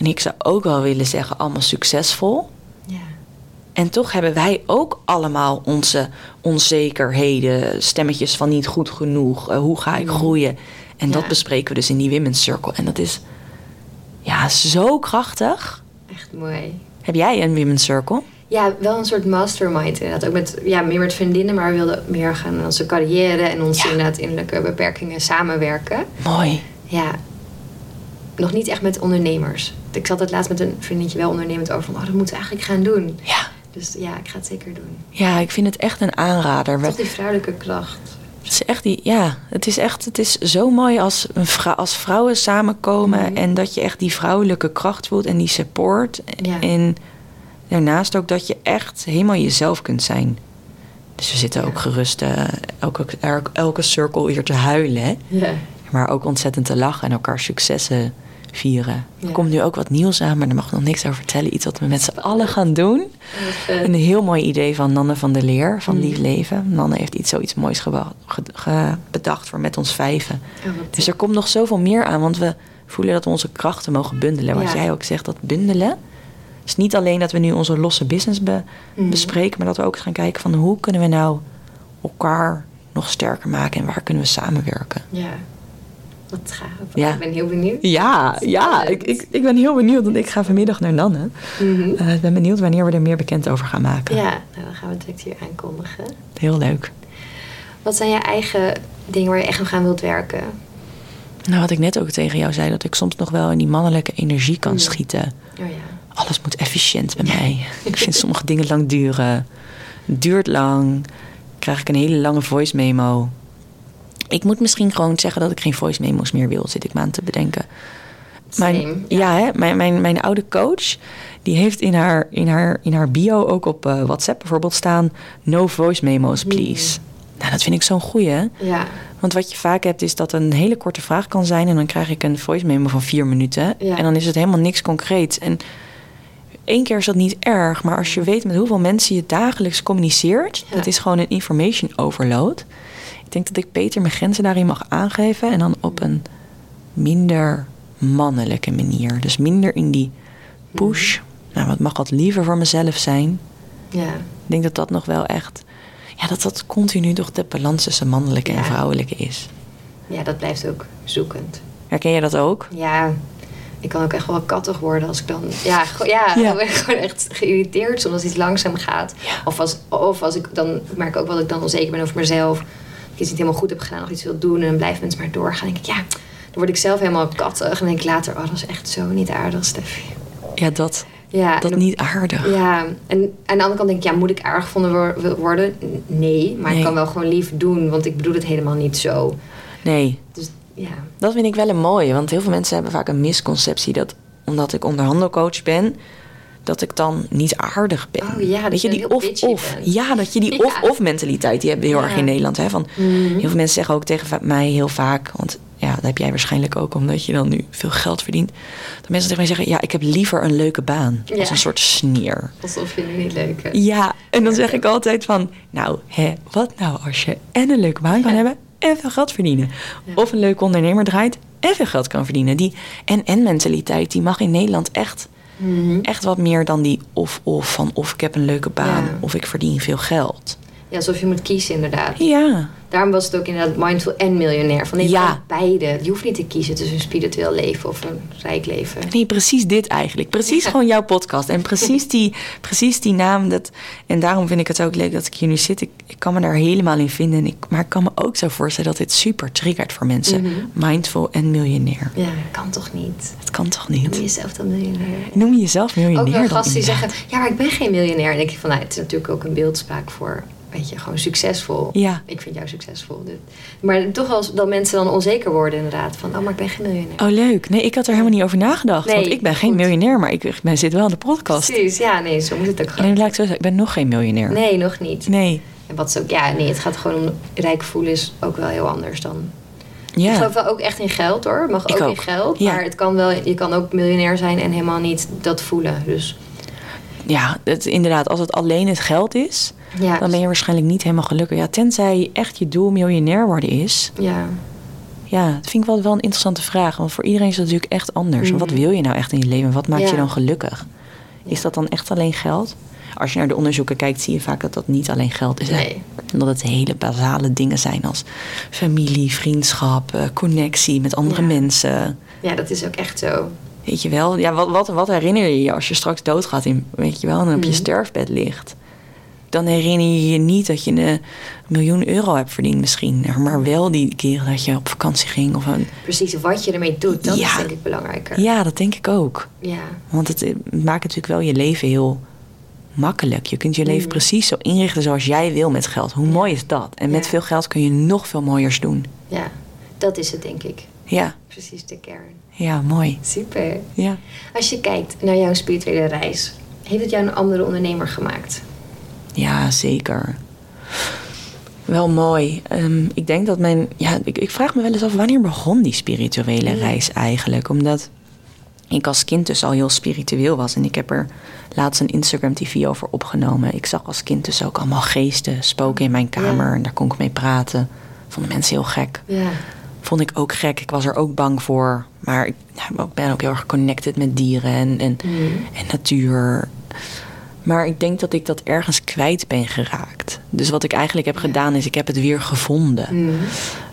En ik zou ook wel willen zeggen, allemaal succesvol. Ja. En toch hebben wij ook allemaal onze onzekerheden, stemmetjes van niet goed genoeg, eh, hoe ga ik Mm. groeien. En dat bespreken we dus in die Women's Circle. En dat is ja, zo krachtig. Echt mooi. Heb jij een Women's Circle? Ja, wel een soort mastermind inderdaad. Ook met, ja, meer met vriendinnen, maar we wilden meer gaan onze carrière en onze Ja. inderdaad innerlijke beperkingen samenwerken. Mooi. Ja, nog niet echt met ondernemers. Ik zat het laatst met een vriendinnetje wel ondernemend over van, oh, dat moeten we eigenlijk gaan doen. Ja. Dus ja, ik ga het zeker doen. ja, ik vind het echt een aanrader. Toch die vrouwelijke kracht. Het is echt die, ja, het is echt, het is zo mooi als, een vrou- als vrouwen samenkomen Mhm. en dat je echt die vrouwelijke kracht voelt en die support. Ja. En daarnaast ook dat je echt helemaal jezelf kunt zijn. Dus we zitten ook gerust eh, elke, elke, elke circle weer te huilen, hè? Ja. maar ook ontzettend te lachen en elkaar successen vieren. Ja. Er komt nu ook wat nieuws aan, maar daar mag ik nog niks over vertellen. Iets wat we met z'n allen gaan doen. Vet. Een heel mooi idee van Nanne van der Leer van Mm. Lief Leven. Nanne heeft iets zoiets moois bedacht voor met ons vijven. Oh, Dus er komt nog zoveel meer aan, want we voelen dat we onze krachten mogen bundelen. Wat Ja. jij ook zegt, dat bundelen. is niet alleen dat we nu onze losse business be- Mhm. bespreken, maar dat we ook gaan kijken van hoe kunnen we nou elkaar nog sterker maken en waar kunnen we samenwerken. Ja. Wat gaaf. Ja. Ik ben heel benieuwd. Ja, ja, ik, ik, ik ben heel benieuwd, want ik ga vanmiddag naar Nanne. Mhm. Eh, ik ben benieuwd wanneer we er meer bekend over gaan maken. Ja, nou, dan gaan we het direct hier aankondigen. Heel leuk. Wat zijn je eigen dingen waar je echt nog aan wilt werken? Nou, wat ik net ook tegen jou zei, dat ik soms nog wel in die mannelijke energie kan schieten. Oh ja. Alles moet efficiënt bij mij. [laughs] ik vind sommige dingen lang duren. Het duurt lang. Krijg ik een hele lange voice memo. Ik moet misschien gewoon zeggen dat ik geen voice memo's meer wil, zit ik me aan te bedenken. Mijn, Same, ja, ja. hè, mijn, mijn, mijn oude coach, die heeft in haar, in haar, in haar bio ook op eh, WhatsApp bijvoorbeeld staan: no voice memos, please. Nou, dat vind ik zo'n goeie. hè? Ja. Want wat je vaak hebt, is dat een hele korte vraag kan zijn. En dan krijg ik een voice memo van vier minuten. Ja. En dan is het helemaal niks concreets. En één keer is dat niet erg. Maar als je weet met hoeveel mensen je dagelijks communiceert. Ja. Dat is gewoon een information overload. Ik denk dat ik beter mijn grenzen daarin mag aangeven. En dan op een minder mannelijke manier. Dus minder in die push. Nou, wat mag wat liever voor mezelf zijn. Ja. Ik denk dat dat nog wel echt... Ja, dat dat continu toch de balans tussen mannelijke en vrouwelijke is. Ja, dat blijft ook zoekend. Herken je dat ook? Ja, ik kan ook echt wel kattig worden als ik dan... Ja, ja, Ja. dan ben ik gewoon echt geïrriteerd soms als iets langzaam gaat. Ja. Of, als, of als ik dan... Ik merk ook wel dat ik dan onzeker ben over mezelf. Iets niet helemaal goed heb gedaan, nog iets wil doen. En dan blijven mensen maar doorgaan. Dan denk ik, ja, dan word ik zelf helemaal kattig. En dan denk ik later, oh, dat is echt zo niet aardig, Steffi. Ja, dat, Ja, dat dan- niet aardig. Ja, en aan de andere kant denk ik, ja, moet ik aardig gevonden wor- worden? Nee, maar Nee. ik kan wel gewoon lief doen, want ik bedoel het helemaal niet zo. Nee, Dus ja, dat vind ik wel een mooie. Want heel veel mensen hebben vaak een misconceptie dat omdat ik onderhandelcoach ben, dat ik dan niet aardig ben. Oh ja, dat je, die heel of bitchy of. bent. Ja, dat je die [laughs] Ja. of of mentaliteit, die hebben we heel Ja. erg in Nederland. Hè? Van, Mhm. Heel veel mensen zeggen ook tegen mij heel vaak, want ja, dat heb jij waarschijnlijk ook omdat je dan nu veel geld verdient. Dat mensen tegen mij zeggen, ja, ik heb liever een leuke baan. Ja. Als een soort sneer. alsof je het niet leuk hebt. Ja, en dan zeg ik altijd van, nou, hè, wat nou als je en een leuke baan kan hebben en veel geld verdienen. Of een leuke ondernemer draait en veel geld kan verdienen. Die en-en mentaliteit, die mag in Nederland echt, Mhm. echt wat meer dan die of-of van of ik heb een leuke baan Ja. of ik verdien veel geld. Ja, alsof je moet kiezen inderdaad. Ja, Daarom was het ook inderdaad mindful en miljonair. Van nee, Ja. beide. Je hoeft niet te kiezen tussen een spiritueel leven of een rijk leven. nee, precies dit eigenlijk. Precies Ja. [laughs] gewoon jouw podcast. En precies die, precies die naam. Dat, en daarom vind ik het ook leuk dat ik hier nu zit. Ik, ik kan me daar helemaal in vinden. En ik, maar ik kan me ook zo voorstellen dat dit super triggert voor mensen. Mhm. Mindful en miljonair. Ja, kan toch niet? Dat kan toch Noem niet? je jezelf dan miljonair? Noem je jezelf miljonair Ook wel gasten die zeggen, ja, maar ik ben geen miljonair. En dan denk ik van, nou, het is natuurlijk ook een beeldspraak voor, weet je, gewoon succesvol. Ja. Ik vind jou succesvol. Dus. Maar toch wel dat mensen dan onzeker worden inderdaad. Van, oh, maar ik ben geen miljonair. Oh, leuk. Nee, ik had er helemaal niet over nagedacht. Nee, want ik ben geen miljonair, maar ik, ik ben, zit wel in de podcast. Precies, ja, nee, zo moet het ook Nee, gewoon. laat ik zo zeggen. Ik ben nog geen miljonair. Nee, nog niet. Nee. En wat is ook, ja, nee, het gaat gewoon om rijk voelen is ook wel heel anders dan. Ik Ja. geloof wel ook echt in geld hoor. Mag Ik ook, ook. in geld. Ja. Maar het kan wel, je kan ook miljonair zijn en helemaal niet dat voelen. Dus Ja, het, inderdaad. Als het alleen het geld is, ja. dan ben je waarschijnlijk niet helemaal gelukkig. Ja, tenzij echt je doel miljonair worden is. Ja, Ja, dat vind ik wel, wel een interessante vraag. Want voor iedereen is dat natuurlijk echt anders. En Wat wil je nou echt in je leven? Wat maakt Ja. je dan gelukkig? Is dat dan echt alleen geld? Als je naar de onderzoeken kijkt, zie je vaak dat dat niet alleen geld is. Nee. En dat het hele basale dingen zijn als familie, vriendschap, eh, connectie met andere mensen. ja, dat is ook echt zo. Weet je wel? Ja, wat, wat, wat herinner je je als je straks doodgaat, in, weet je wel, en op je Mhm. sterfbed ligt? Dan herinner je je niet dat je een miljoen euro hebt verdiend misschien. Maar wel die keren dat je op vakantie ging. Of een... Precies wat je ermee doet, dat Ja. is denk ik belangrijker. Ja, dat denk ik ook. Ja. Want het eh, maakt natuurlijk wel je leven heel makkelijk. Je kunt je leven Mhm. precies zo inrichten zoals jij wil met geld. Hoe mooi is dat? En met Ja. veel geld kun je nog veel mooiers doen. ja, dat is het denk ik. Ja, Precies de kern. ja, mooi. Super. Ja. Als je kijkt naar jouw spirituele reis, heeft het jou een andere ondernemer gemaakt? Ja, zeker. Wel mooi. Ehm, ik denk dat mijn. Ja, ik, ik vraag me wel eens af wanneer begon die spirituele Ja. reis eigenlijk? Omdat ik als kind dus al heel spiritueel was. En ik heb er laatst een Instagram TV over opgenomen. Ik zag als kind dus ook allemaal geesten spoken in mijn kamer. Ja. En daar kon ik mee praten. Vonden mensen heel gek. Ja. Vond ik ook gek. Ik was er ook bang voor. Maar ik nou, ik ben ook heel erg connected met dieren en, en, Mhm. en natuur. Maar ik denk dat ik dat ergens kwijt ben geraakt. Dus wat ik eigenlijk heb gedaan is, ik heb het weer gevonden. Mhm.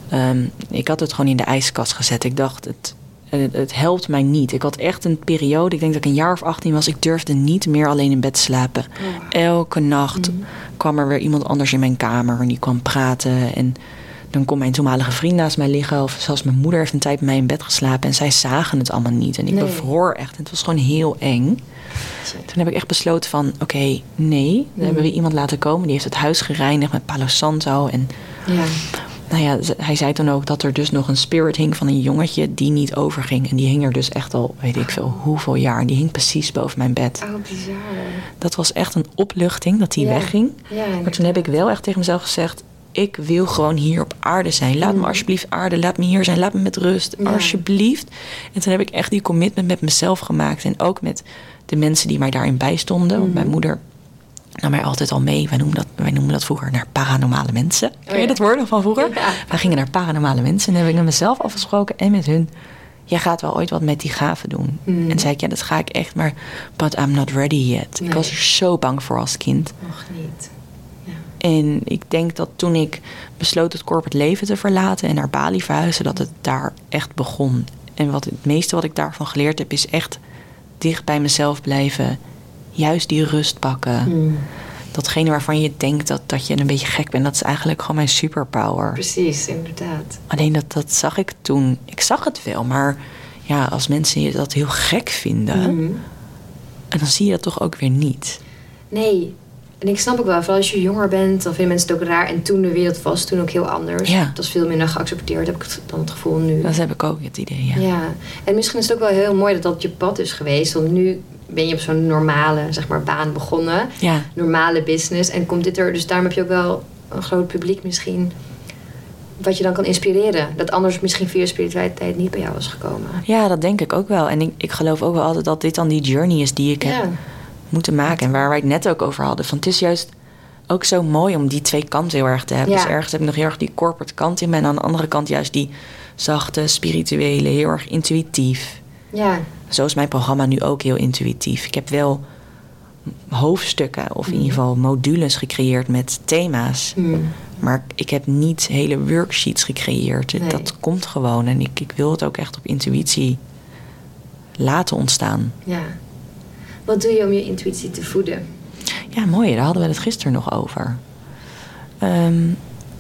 Ehm, ik had het gewoon in de ijskast gezet. Ik dacht, het, het, het helpt mij niet. Ik had echt een periode, ik denk dat ik een jaar of 18 was. Ik durfde niet meer alleen in bed slapen. Oh. Elke nacht Mhm. kwam er weer iemand anders in mijn kamer en die kwam praten. En dan kon mijn toenmalige vriend naast mij liggen. Of zelfs mijn moeder heeft een tijd bij mij in bed geslapen. En zij zagen het allemaal niet. En ik Nee. bevroor echt. En het was gewoon heel eng. Toen heb ik echt besloten van, oké, nee. Dan hebben we iemand laten komen. Die heeft het huis gereinigd met Palo Santo. En Ja. nou ja, hij zei toen ook dat er dus nog een spirit hing van een jongetje die niet overging. En die hing er dus echt al, weet ik veel, hoeveel jaar. En die hing precies boven mijn bed. Oh, bizar. Dat was echt een opluchting dat Ja. wegging. Ja, Maar toen heb ik wel echt tegen mezelf gezegd... ik wil gewoon hier op aarde zijn. Laat me alsjeblieft aarde, laat me hier zijn. Laat me met rust, Ja. alsjeblieft. En toen heb ik echt die commitment met mezelf gemaakt. En ook met de mensen die mij daarin bijstonden. Want mijn moeder nam mij altijd al mee. Wij noemen dat, wij noemen dat vroeger naar paranormale mensen. Ken je ja. dat woord nog van vroeger? Ja. Wij gingen naar paranormale mensen. En heb ik met mezelf afgesproken en met hun... Jij gaat wel ooit wat met die gaven doen. Mm. En zei ik, ja, dat ga ik echt, maar... But I'm not ready yet. Nee. Ik was er zo bang voor als kind. Nog niet. En ik denk dat toen ik besloot het corporate leven te verlaten en naar Bali verhuizen, dat het daar echt begon. En wat het meeste wat ik daarvan geleerd heb, is echt dicht bij mezelf blijven. Juist die rust pakken. Mm. Datgene waarvan je denkt dat, dat je een beetje gek bent, dat is eigenlijk gewoon mijn superpower. Precies, inderdaad. Alleen dat, dat zag ik toen. Ik zag het wel, maar ja, als mensen je dat heel gek vinden, Mhm. en dan zie je dat toch ook weer niet. Nee. En ik snap ook wel, vooral als je jonger bent, dan vinden mensen het ook raar. En toen de wereld was toen ook heel anders. Ja. Het was veel minder geaccepteerd, heb ik het- dan het gevoel nu. Dat heb ik ook het idee. Ja. Ja, en misschien is het ook wel heel mooi dat dat je pad is geweest. Want nu ben je op zo'n normale zeg maar, baan begonnen. ja. Normale business. En komt dit er, dus daarom heb je ook wel een groot publiek misschien. Wat je dan kan inspireren. Dat anders misschien via spiritualiteit niet bij jou was gekomen. Ja, dat denk ik ook wel. En ik, ik geloof ook wel altijd dat dit dan die journey is die ik heb Ja, moeten maken. En waar wij het net ook over hadden. Van het is juist ook zo mooi om die twee kanten heel erg te hebben. Ja. Dus ergens heb ik nog heel erg die corporate kant in me. En aan de andere kant juist die zachte, spirituele, heel erg intuïtief. ja, Zo is mijn programma nu ook heel intuïtief. Ik heb wel hoofdstukken of in ieder geval modules gecreëerd met thema's. Hmm. Maar ik heb niet hele worksheets gecreëerd. Nee. Dat komt gewoon. En ik, ik wil het ook echt op intuïtie laten ontstaan. ja. Wat doe je om je intuïtie te voeden? Ja, mooi. Daar hadden we het gisteren nog over. Ehm,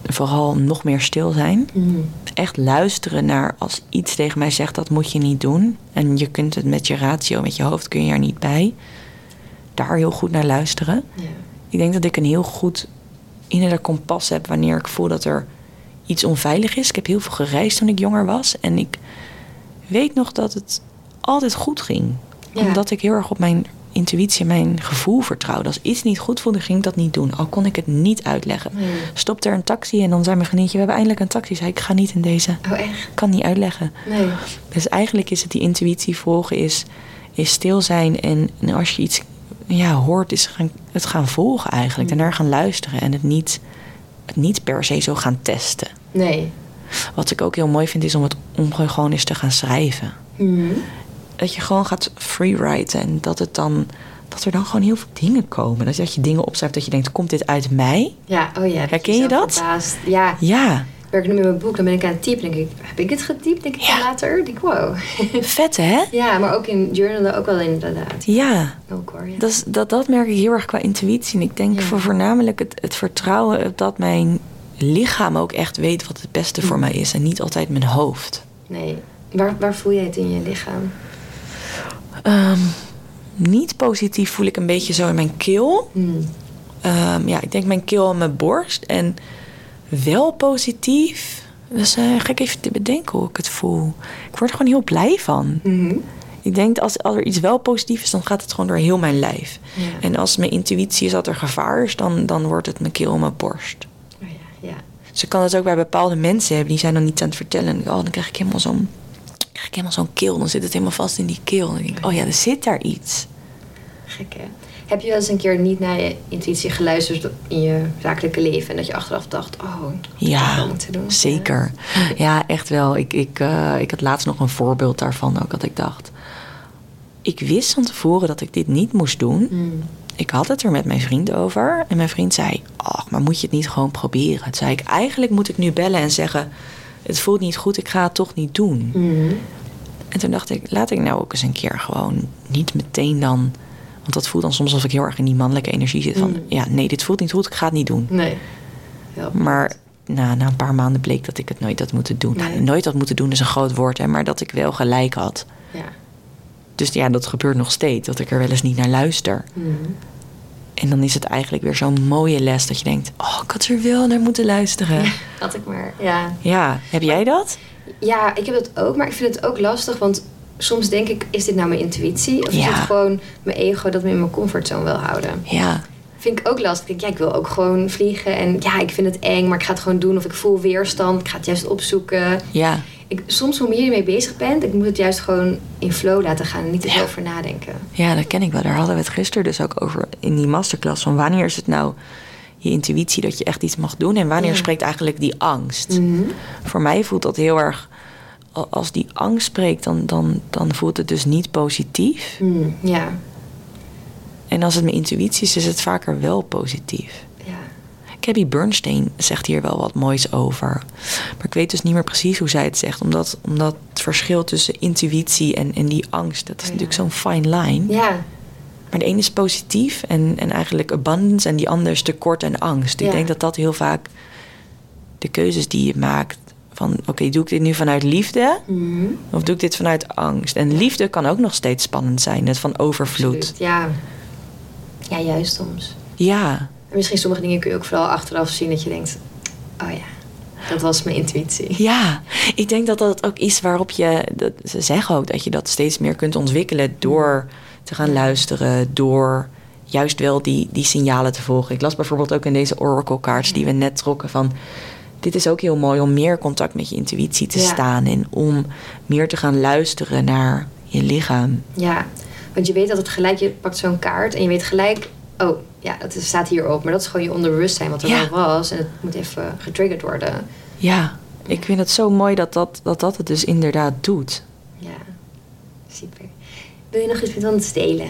vooral nog meer stil zijn. Hmm. Echt luisteren naar als iets tegen mij zegt dat moet je niet doen. En je kunt het met je ratio, met je hoofd kun je er niet bij. Daar heel goed naar luisteren. Ja. Ik denk dat ik een heel goed innerlijk kompas heb wanneer ik voel dat er iets onveilig is. Ik heb heel veel gereisd toen ik jonger was. En ik weet nog dat het altijd goed ging. Ja. Omdat ik heel erg op mijn intuïtie en mijn gevoel vertrouwde. Als iets niet goed voelde, ging ik dat niet doen. Al kon ik het niet uitleggen. Nee. Stopte er een taxi en dan zei mijn vriendje... we hebben eindelijk een taxi. Zei ik, ga niet in deze. Oh, echt? Kan niet uitleggen. Nee. Dus eigenlijk is het die intuïtie volgen, is, is stil zijn. En, en als je iets ja, hoort, is gaan, het gaan volgen eigenlijk. En naar gaan luisteren. En het niet, het niet per se zo gaan testen. Nee. Wat ik ook heel mooi vind, is om het om gewoon eens te gaan schrijven. Hmm. Dat je gewoon gaat freewriten. En dat, het dan, dat er dan gewoon heel veel dingen komen. Dat je, dat je dingen opschrijft dat je denkt, komt dit uit mij? Ja, oh ja. Herken je dat? verbaasd. Ja. Ja, Ik werk nu met mijn boek, dan ben ik aan het typen. denk ik, heb ik het getypt? Denk ik Ja. later. Denk ik, wow. [laughs] vet hè? ja, maar ook in journalen ook wel inderdaad. Ja. Ook hoor, ja. Dat, is- dat, dat merk ik heel erg qua intuïtie. En ik denk Ja. voor voornamelijk het, het vertrouwen dat mijn lichaam ook echt weet wat het beste voor Mm. mij is. En niet altijd mijn hoofd. Nee. Waar, waar voel jij het in je lichaam? Ehm, niet positief voel ik een beetje zo in mijn keel. Hmm. Ehm, ja, ik denk mijn keel en mijn borst. En wel positief. Dat is eh, gek even te bedenken hoe ik het voel. Ik word er gewoon heel blij van. Mhm. Ik denk dat als, als er iets wel positief is, dan gaat het gewoon door heel mijn lijf. Ja. En als mijn intuïtie is dat er gevaar is, dan, dan wordt het mijn keel en mijn borst. Oh ja, ja. Dus ik kan het ook bij bepaalde mensen hebben. Die zijn dan niet aan het vertellen. En, oh, dan krijg ik helemaal zo'n krijg ik helemaal zo'n keel. Dan zit het helemaal vast in die keel. En dan denk ik, oh ja, er zit daar iets. Gek hè? Heb je wel eens een keer niet naar je intuïtie geluisterd in je zakelijke leven? En dat je achteraf dacht, oh, Ja, wel moeten doen. zeker. Ja, echt wel. Ik, ik, eh, ik had laatst nog een voorbeeld daarvan ook. Dat ik dacht, ik wist van tevoren dat ik dit niet moest doen. Hmm. Ik had het er met mijn vriend over. En mijn vriend zei, ach, maar moet je het niet gewoon proberen? Toen zei ik, eigenlijk moet ik nu bellen en zeggen... het voelt niet goed, ik ga het toch niet doen. Hmm. En toen dacht ik, laat ik nou ook eens een keer gewoon niet meteen dan... Want dat voelt dan soms alsof ik heel erg in die mannelijke energie zit van... Mm. ja, nee, dit voelt niet goed, ik ga het niet doen. Nee. Wel. Maar na, na een paar maanden bleek dat ik het nooit had moeten doen. Nee. Nou, nooit had moeten doen is een groot woord, hè, maar dat ik wel gelijk had. Ja. Dus ja, dat gebeurt nog steeds, dat ik er wel eens niet naar luister. Mhm. En dan is het eigenlijk weer zo'n mooie les dat je denkt: oh, ik had er wel naar moeten luisteren. Ja, [laughs] Had ik maar, ja. heb jij dat? Ja, ik heb dat ook, maar ik vind het ook lastig, want soms denk ik, is dit nou mijn intuïtie? Of is Ja. het gewoon mijn ego dat me in mijn comfortzone wil houden? Ja, Vind ik ook lastig. Ik ja, ik wil ook gewoon vliegen en ja, ik vind het eng, maar ik ga het gewoon doen. Of ik voel weerstand, ik ga het juist opzoeken. ja, Ik, soms hoe meer je mee bezig bent, ik moet het juist gewoon in flow laten gaan en niet te veel Ja. over nadenken. ja, dat ken ik wel. Daar hadden we het gisteren dus ook over in die masterclass. Van wanneer is het nou je intuïtie dat je echt iets mag doen en wanneer Ja. spreekt eigenlijk die angst? Mhm. Voor mij voelt dat heel erg. al- Als die angst spreekt, dan, dan, dan voelt het dus niet positief. Mm, ja, En als het mijn intuïtie is, is het vaker wel positief. Gabby Bernstein zegt hier wel wat moois over. Maar ik weet dus niet meer precies hoe zij het zegt. Omdat, omdat het verschil tussen intuïtie en, en die angst... dat is Ja. natuurlijk zo'n fine line. Ja, Maar de ene is positief en, en eigenlijk abundance... en die andere is tekort en angst. Ik Ja. denk dat dat heel vaak de keuzes die je maakt... van oké, doe ik dit nu vanuit liefde... Mhm. of doe ik dit vanuit angst? En liefde kan ook nog steeds spannend zijn. Het van overvloed. absoluut. Ja. ja, juist soms. Ja, En misschien sommige dingen kun je ook vooral achteraf zien dat je denkt, oh ja, dat was mijn intuïtie. Ja, ik denk dat dat ook is waarop je. Dat, ze zeggen ook dat je dat steeds meer kunt ontwikkelen door te gaan luisteren, door juist wel die, die signalen te volgen. Ik las bijvoorbeeld ook in deze Oracle cards die we net trokken van. Dit is ook heel mooi om meer contact met je intuïtie te Ja. staan en om meer te gaan luisteren naar je lichaam. Ja, want je weet dat het gelijk, je pakt zo'n kaart en je weet gelijk, oh ja, dat staat hierop. Maar dat is gewoon je onderbewustzijn wat er Ja. wel was en het moet even getriggerd worden. Ja, ik vind het zo mooi dat dat, dat, dat het dus inderdaad doet. Ja, super. Wil je nog iets met ons delen?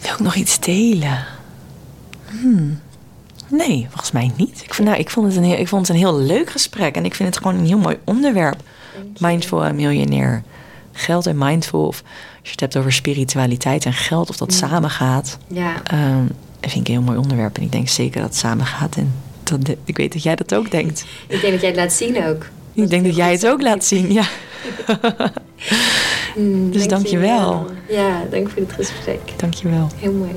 Wil ik nog iets delen? Hmm. Nee, volgens mij niet. Ik, vind, nou, ik, vond het een heel, ik vond het een heel leuk gesprek. En ik vind het gewoon een heel mooi onderwerp. Mindful en miljonair. Geld en mindful. Of als je het hebt over spiritualiteit en geld. Of dat samen gaat. Ja, Ehm, dat vind ik een heel mooi onderwerp. En ik denk zeker dat het samen gaat. En dat, ik weet dat jij dat ook denkt. ik denk dat jij het laat zien ook. Ik denk dat jij het ook laat zien. Ja. [laughs] Mm, Dus dank je wel. Ja, dank voor dit gesprek. Dankjewel. Heel mooi.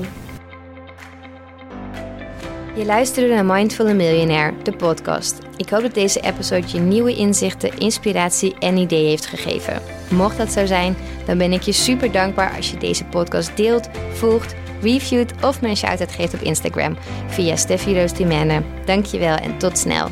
Je luisterde naar Mindful Millionaire, de podcast. Ik hoop dat deze episode je nieuwe inzichten, inspiratie en ideeën heeft gegeven. Mocht dat zo zijn, dan ben ik je super dankbaar als je deze podcast deelt, volgt, reviewt of me een shout-out geeft op Instagram via Steffi Roos Dimene. Dankjewel en tot snel.